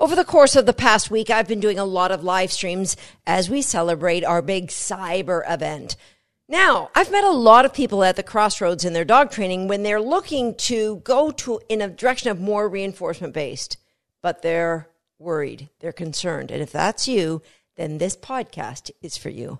Over the course of the past week, I've been doing a lot of live streams as we celebrate our big cyber event. Now, I've met a lot of people at the crossroads in their dog training when they're looking to go to in a direction of more reinforcement based, but they're worried, they're concerned. And if that's you, then this podcast is for you.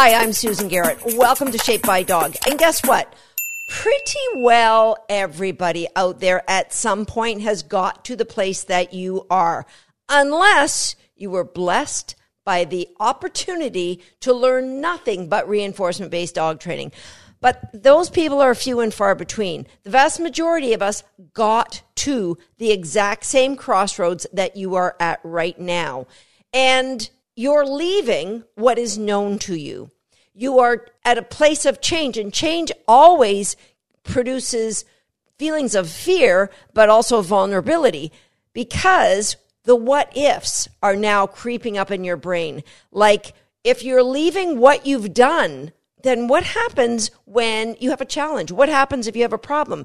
Hi, I'm Susan Garrett. Welcome to Shaped by Dog. And guess what? Pretty well everybody out there at some point has got to the place that you are, unless you were blessed by the opportunity to learn nothing but reinforcement based dog training. But those people are few and far between. The vast majority of us got to the exact same crossroads that you are at right now. And you're leaving what is known to you. You are at a place of change, and change always produces feelings of fear, but also vulnerability because the what ifs are now creeping up in your brain. Like, if you're leaving what you've done, then what happens when you have a challenge? What happens if you have a problem?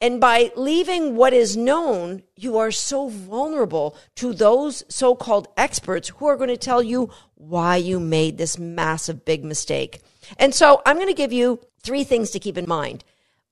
And by leaving what is known, you are so vulnerable to those so called experts who are going to tell you why you made this massive big mistake. And so I'm going to give you three things to keep in mind.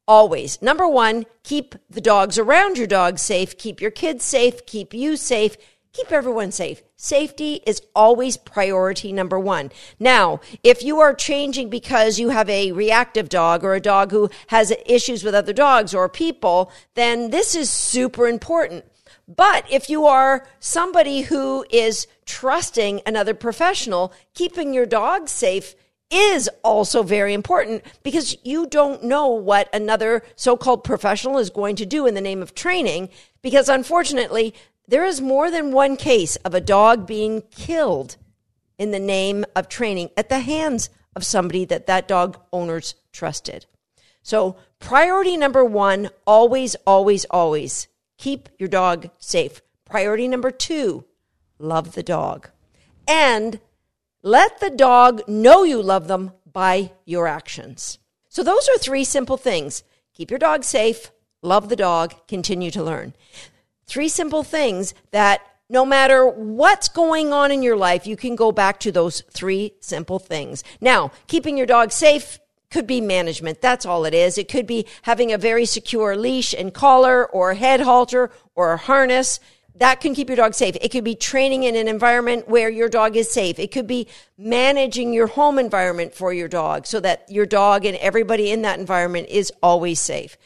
Always. Number one, keep the dogs around your dog safe, keep your kids safe, keep you safe, keep everyone safe. Safety is always priority number one. Now, if you are changing because you have a reactive dog or a dog who has issues with other dogs or people, then this is super important. But if you are somebody who is trusting another professional, keeping your dog safe is also very important because you don't know what another so-called professional is going to do in the name of training because unfortunately there is more than one case of a dog being killed in the name of training at the hands of somebody that that dog owners trusted. So, priority number 1, always always always keep your dog safe. Priority number 2, love the dog. And let the dog know you love them by your actions. So, those are three simple things keep your dog safe, love the dog, continue to learn. Three simple things that no matter what's going on in your life, you can go back to those three simple things. Now, keeping your dog safe could be management. That's all it is. It could be having a very secure leash and collar or head halter or a harness. That can keep your dog safe. It could be training in an environment where your dog is safe. It could be managing your home environment for your dog so that your dog and everybody in that environment is always safe.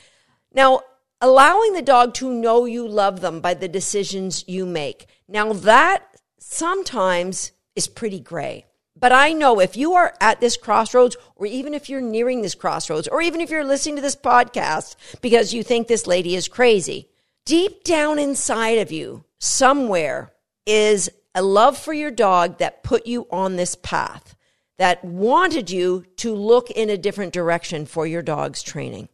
Now, allowing the dog to know you love them by the decisions you make. Now, that sometimes is pretty gray. But I know if you are at this crossroads, or even if you're nearing this crossroads, or even if you're listening to this podcast because you think this lady is crazy, deep down inside of you, somewhere, is a love for your dog that put you on this path, that wanted you to look in a different direction for your dog's training.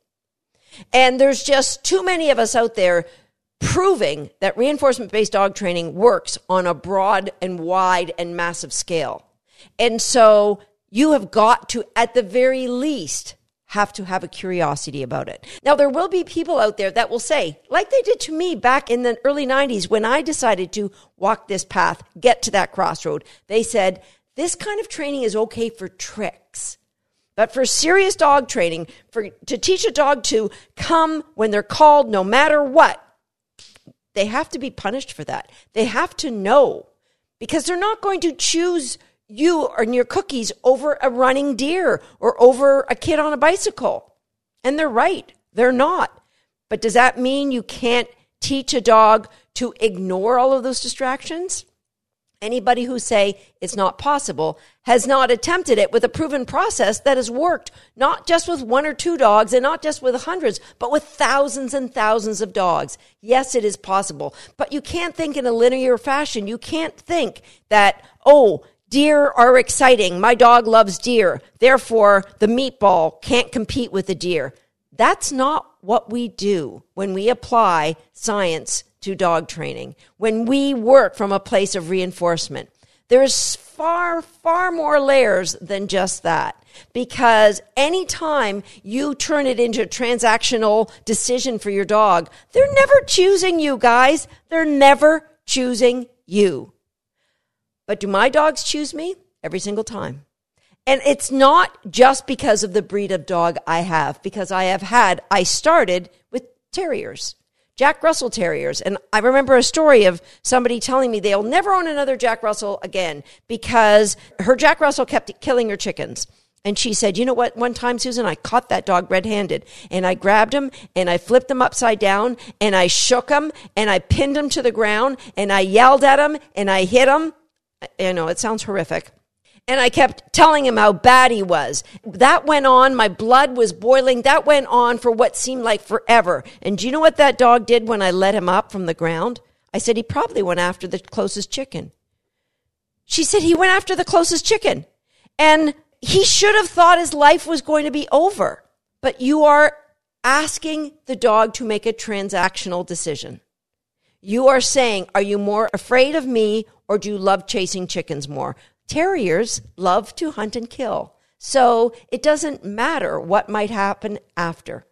And there's just too many of us out there proving that reinforcement based dog training works on a broad and wide and massive scale. And so you have got to, at the very least, have to have a curiosity about it. Now, there will be people out there that will say, like they did to me back in the early 90s when I decided to walk this path, get to that crossroad. They said, this kind of training is okay for tricks. But for serious dog training, for to teach a dog to come when they're called no matter what, they have to be punished for that. They have to know because they're not going to choose you and your cookies over a running deer or over a kid on a bicycle. And they're right. They're not. But does that mean you can't teach a dog to ignore all of those distractions? Anybody who say it's not possible has not attempted it with a proven process that has worked, not just with one or two dogs and not just with hundreds, but with thousands and thousands of dogs. Yes, it is possible, but you can't think in a linear fashion. You can't think that, oh, deer are exciting. My dog loves deer. Therefore, the meatball can't compete with the deer. That's not what we do when we apply science to dog training, when we work from a place of reinforcement. There's far, far more layers than just that. Because anytime you turn it into a transactional decision for your dog, they're never choosing you, guys. They're never choosing you. But do my dogs choose me? Every single time. And it's not just because of the breed of dog I have, because I have had, I started with terriers. Jack Russell Terriers. And I remember a story of somebody telling me they'll never own another Jack Russell again because her Jack Russell kept killing her chickens. And she said, You know what? One time, Susan, I caught that dog red handed and I grabbed him and I flipped him upside down and I shook him and I pinned him to the ground and I yelled at him and I hit him. You know, it sounds horrific. And I kept telling him how bad he was. That went on. My blood was boiling. That went on for what seemed like forever. And do you know what that dog did when I let him up from the ground? I said he probably went after the closest chicken. She said he went after the closest chicken. And he should have thought his life was going to be over. But you are asking the dog to make a transactional decision. You are saying, Are you more afraid of me or do you love chasing chickens more? Terriers love to hunt and kill. So it doesn't matter what might happen after.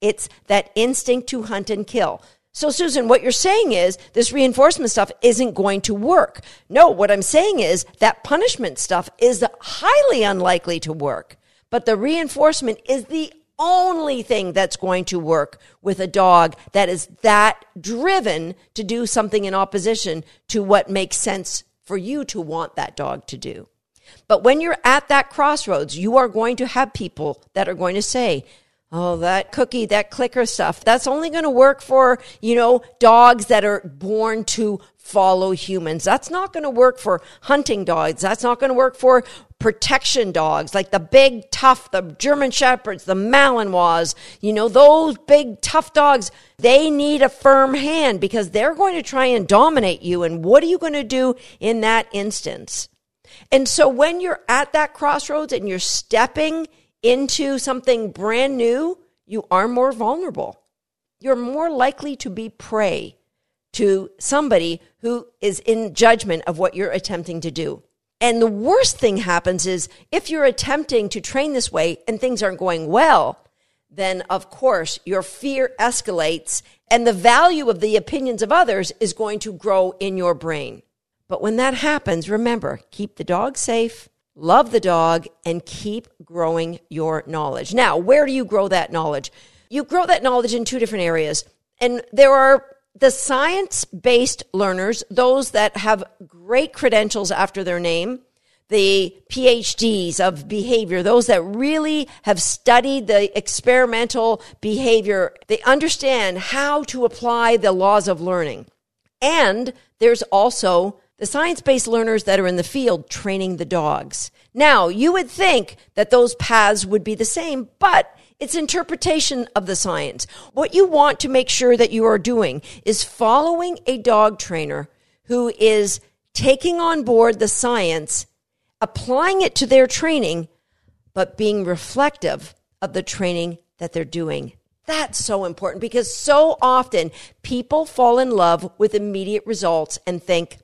It's that instinct to hunt and kill. So, Susan, what you're saying is this reinforcement stuff isn't going to work. No, what I'm saying is that punishment stuff is highly unlikely to work. But the reinforcement is the only thing that's going to work with a dog that is that driven to do something in opposition to what makes sense for you to want that dog to do. But when you're at that crossroads, you are going to have people that are going to say, Oh, that cookie, that clicker stuff, that's only going to work for, you know, dogs that are born to follow humans. That's not going to work for hunting dogs. That's not going to work for protection dogs, like the big, tough, the German Shepherds, the Malinois, you know, those big, tough dogs, they need a firm hand because they're going to try and dominate you. And what are you going to do in that instance? And so when you're at that crossroads and you're stepping into something brand new, you are more vulnerable. You're more likely to be prey to somebody who is in judgment of what you're attempting to do. And the worst thing happens is if you're attempting to train this way and things aren't going well, then of course your fear escalates and the value of the opinions of others is going to grow in your brain. But when that happens, remember, keep the dog safe, love the dog, and keep growing your knowledge. Now, where do you grow that knowledge? You grow that knowledge in two different areas. And there are the science based learners, those that have great credentials after their name, the PhDs of behavior, those that really have studied the experimental behavior, they understand how to apply the laws of learning. And there's also the science based learners that are in the field training the dogs. Now, you would think that those paths would be the same, but it's interpretation of the science. What you want to make sure that you are doing is following a dog trainer who is taking on board the science, applying it to their training, but being reflective of the training that they're doing. That's so important because so often people fall in love with immediate results and think,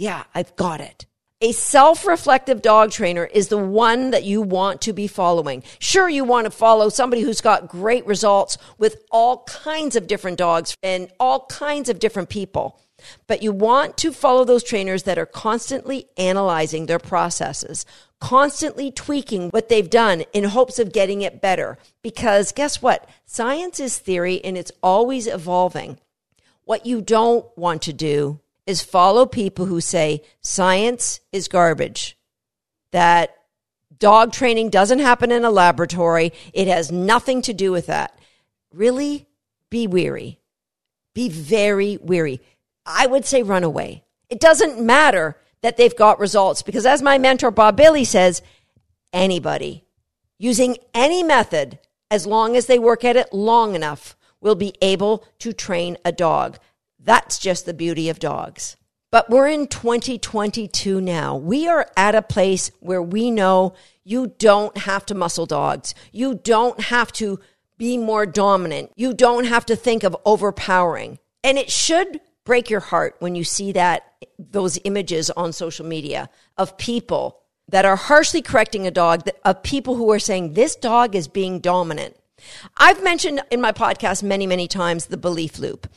yeah, I've got it. A self reflective dog trainer is the one that you want to be following. Sure, you want to follow somebody who's got great results with all kinds of different dogs and all kinds of different people. But you want to follow those trainers that are constantly analyzing their processes, constantly tweaking what they've done in hopes of getting it better. Because guess what? Science is theory and it's always evolving. What you don't want to do is follow people who say science is garbage, that dog training doesn't happen in a laboratory, it has nothing to do with that. Really be weary. Be very weary. I would say run away. It doesn't matter that they've got results because, as my mentor Bob Bailey says, anybody using any method, as long as they work at it long enough, will be able to train a dog. That's just the beauty of dogs. But we're in 2022 now. We are at a place where we know you don't have to muscle dogs. You don't have to be more dominant. You don't have to think of overpowering. And it should break your heart when you see that those images on social media of people that are harshly correcting a dog, of people who are saying this dog is being dominant. I've mentioned in my podcast many, many times the belief loop.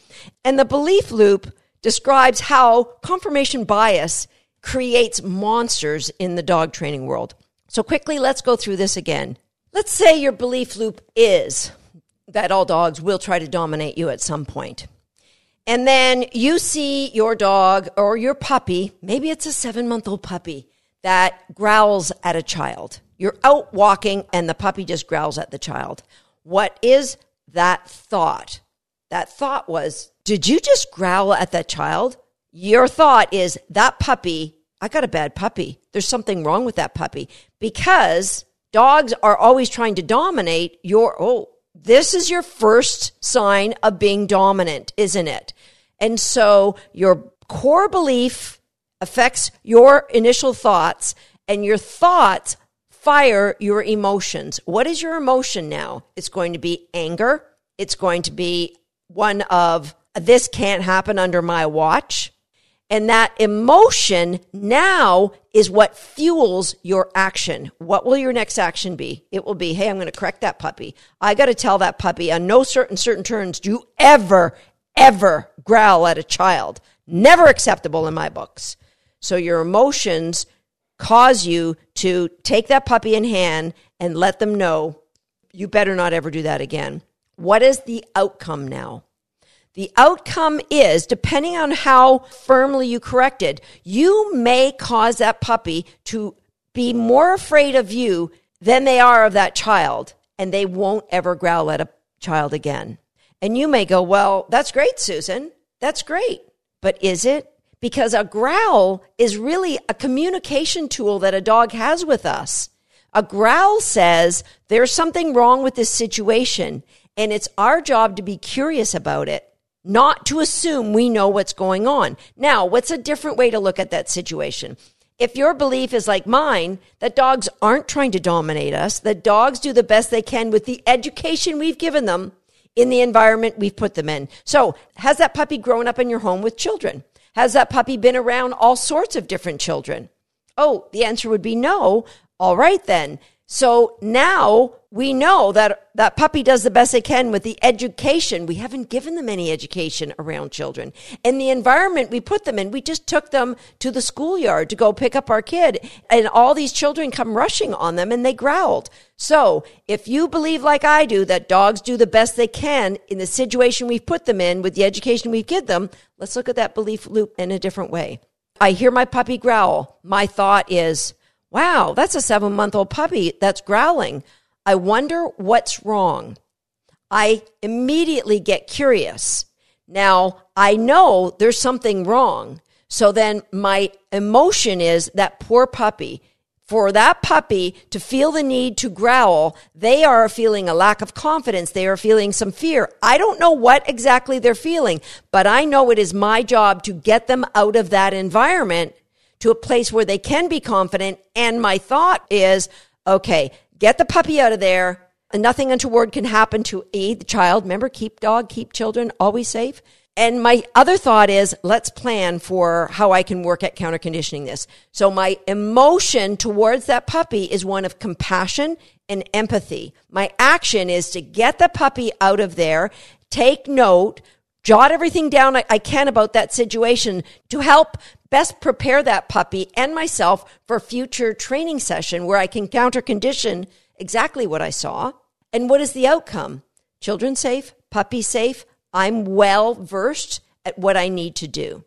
And the belief loop describes how confirmation bias creates monsters in the dog training world. So, quickly, let's go through this again. Let's say your belief loop is that all dogs will try to dominate you at some point. And then you see your dog or your puppy, maybe it's a seven month old puppy, that growls at a child. You're out walking and the puppy just growls at the child. What is that thought? That thought was, did you just growl at that child? Your thought is, that puppy, I got a bad puppy. There's something wrong with that puppy because dogs are always trying to dominate your, oh, this is your first sign of being dominant, isn't it? And so your core belief affects your initial thoughts, and your thoughts fire your emotions. What is your emotion now? It's going to be anger. It's going to be one of this can't happen under my watch. And that emotion now is what fuels your action. What will your next action be? It will be, hey, I'm going to correct that puppy. I got to tell that puppy on no certain certain terms, do you ever, ever growl at a child. Never acceptable in my books. So your emotions cause you to take that puppy in hand and let them know you better not ever do that again. What is the outcome now? The outcome is, depending on how firmly you corrected, you may cause that puppy to be more afraid of you than they are of that child, and they won't ever growl at a child again. And you may go, Well, that's great, Susan. That's great. But is it? Because a growl is really a communication tool that a dog has with us. A growl says, There's something wrong with this situation, and it's our job to be curious about it not to assume we know what's going on. Now, what's a different way to look at that situation? If your belief is like mine, that dogs aren't trying to dominate us, that dogs do the best they can with the education we've given them in the environment we've put them in. So, has that puppy grown up in your home with children? Has that puppy been around all sorts of different children? Oh, the answer would be no. All right, then. So now we know that that puppy does the best they can with the education. We haven't given them any education around children. And the environment we put them in, we just took them to the schoolyard to go pick up our kid and all these children come rushing on them and they growled. So if you believe like I do that dogs do the best they can in the situation we've put them in with the education we've given them, let's look at that belief loop in a different way. I hear my puppy growl. My thought is, Wow, that's a seven month old puppy that's growling. I wonder what's wrong. I immediately get curious. Now, I know there's something wrong. So then my emotion is that poor puppy. For that puppy to feel the need to growl, they are feeling a lack of confidence. They are feeling some fear. I don't know what exactly they're feeling, but I know it is my job to get them out of that environment to a place where they can be confident. And my thought is, okay, get the puppy out of there. Nothing untoward can happen to the child. Remember, keep dog, keep children always safe. And my other thought is, let's plan for how I can work at counter conditioning this. So my emotion towards that puppy is one of compassion and empathy. My action is to get the puppy out of there, take note, jot everything down I, I, can about that situation to help best prepare that puppy and myself for future training session where I can counter condition exactly what I saw. And what is the outcome? Children safe, puppy safe. I'm well versed at what I need to do.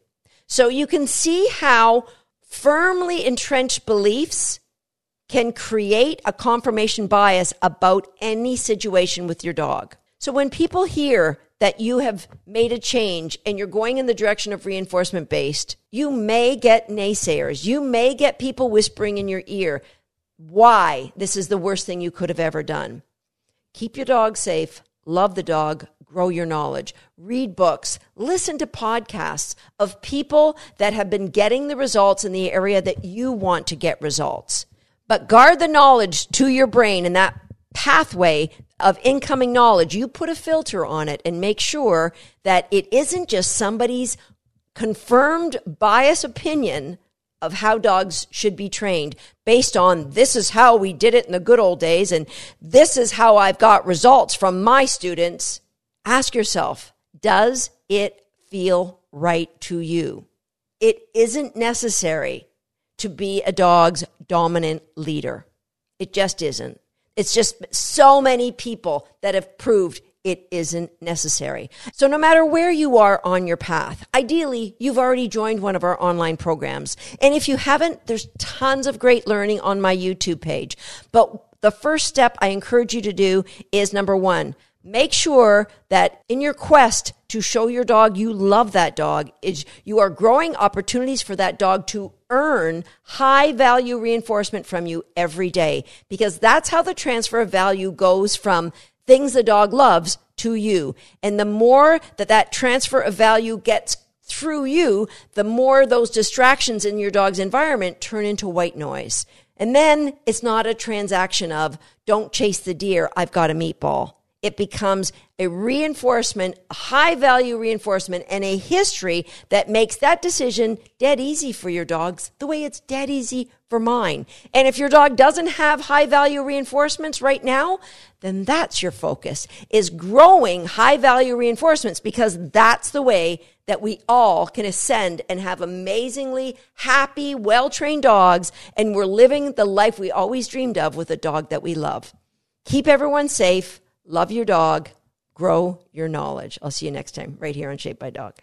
So you can see how firmly entrenched beliefs can create a confirmation bias about any situation with your dog. So when people hear that you have made a change and you're going in the direction of reinforcement based, you may get naysayers. You may get people whispering in your ear why this is the worst thing you could have ever done. Keep your dog safe, love the dog, grow your knowledge, read books, listen to podcasts of people that have been getting the results in the area that you want to get results. But guard the knowledge to your brain and that pathway of incoming knowledge, you put a filter on it and make sure that it isn't just somebody's confirmed bias opinion of how dogs should be trained based on this is how we did it in the good old days and this is how I've got results from my students, ask yourself, does it feel right to you? It isn't necessary to be a dog's dominant leader. It just isn't. It's just so many people that have proved it isn't necessary. So, no matter where you are on your path, ideally, you've already joined one of our online programs. And if you haven't, there's tons of great learning on my YouTube page. But the first step I encourage you to do is number one, make sure that in your quest to show your dog you love that dog is you are growing opportunities for that dog to earn high value reinforcement from you every day because that's how the transfer of value goes from things the dog loves to you. And the more that that transfer of value gets through you, the more those distractions in your dog's environment turn into white noise. And then it's not a transaction of don't chase the deer, I've got a meatball it becomes a reinforcement, high value reinforcement, and a history that makes that decision dead easy for your dogs the way it's dead easy for mine. And if your dog doesn't have high value reinforcements right now, then that's your focus is growing high value reinforcements because that's the way that we all can ascend and have amazingly happy, well trained dogs. And we're living the life we always dreamed of with a dog that we love. Keep everyone safe love your dog, grow your knowledge. I'll see you next time right here on Shaped by Dog.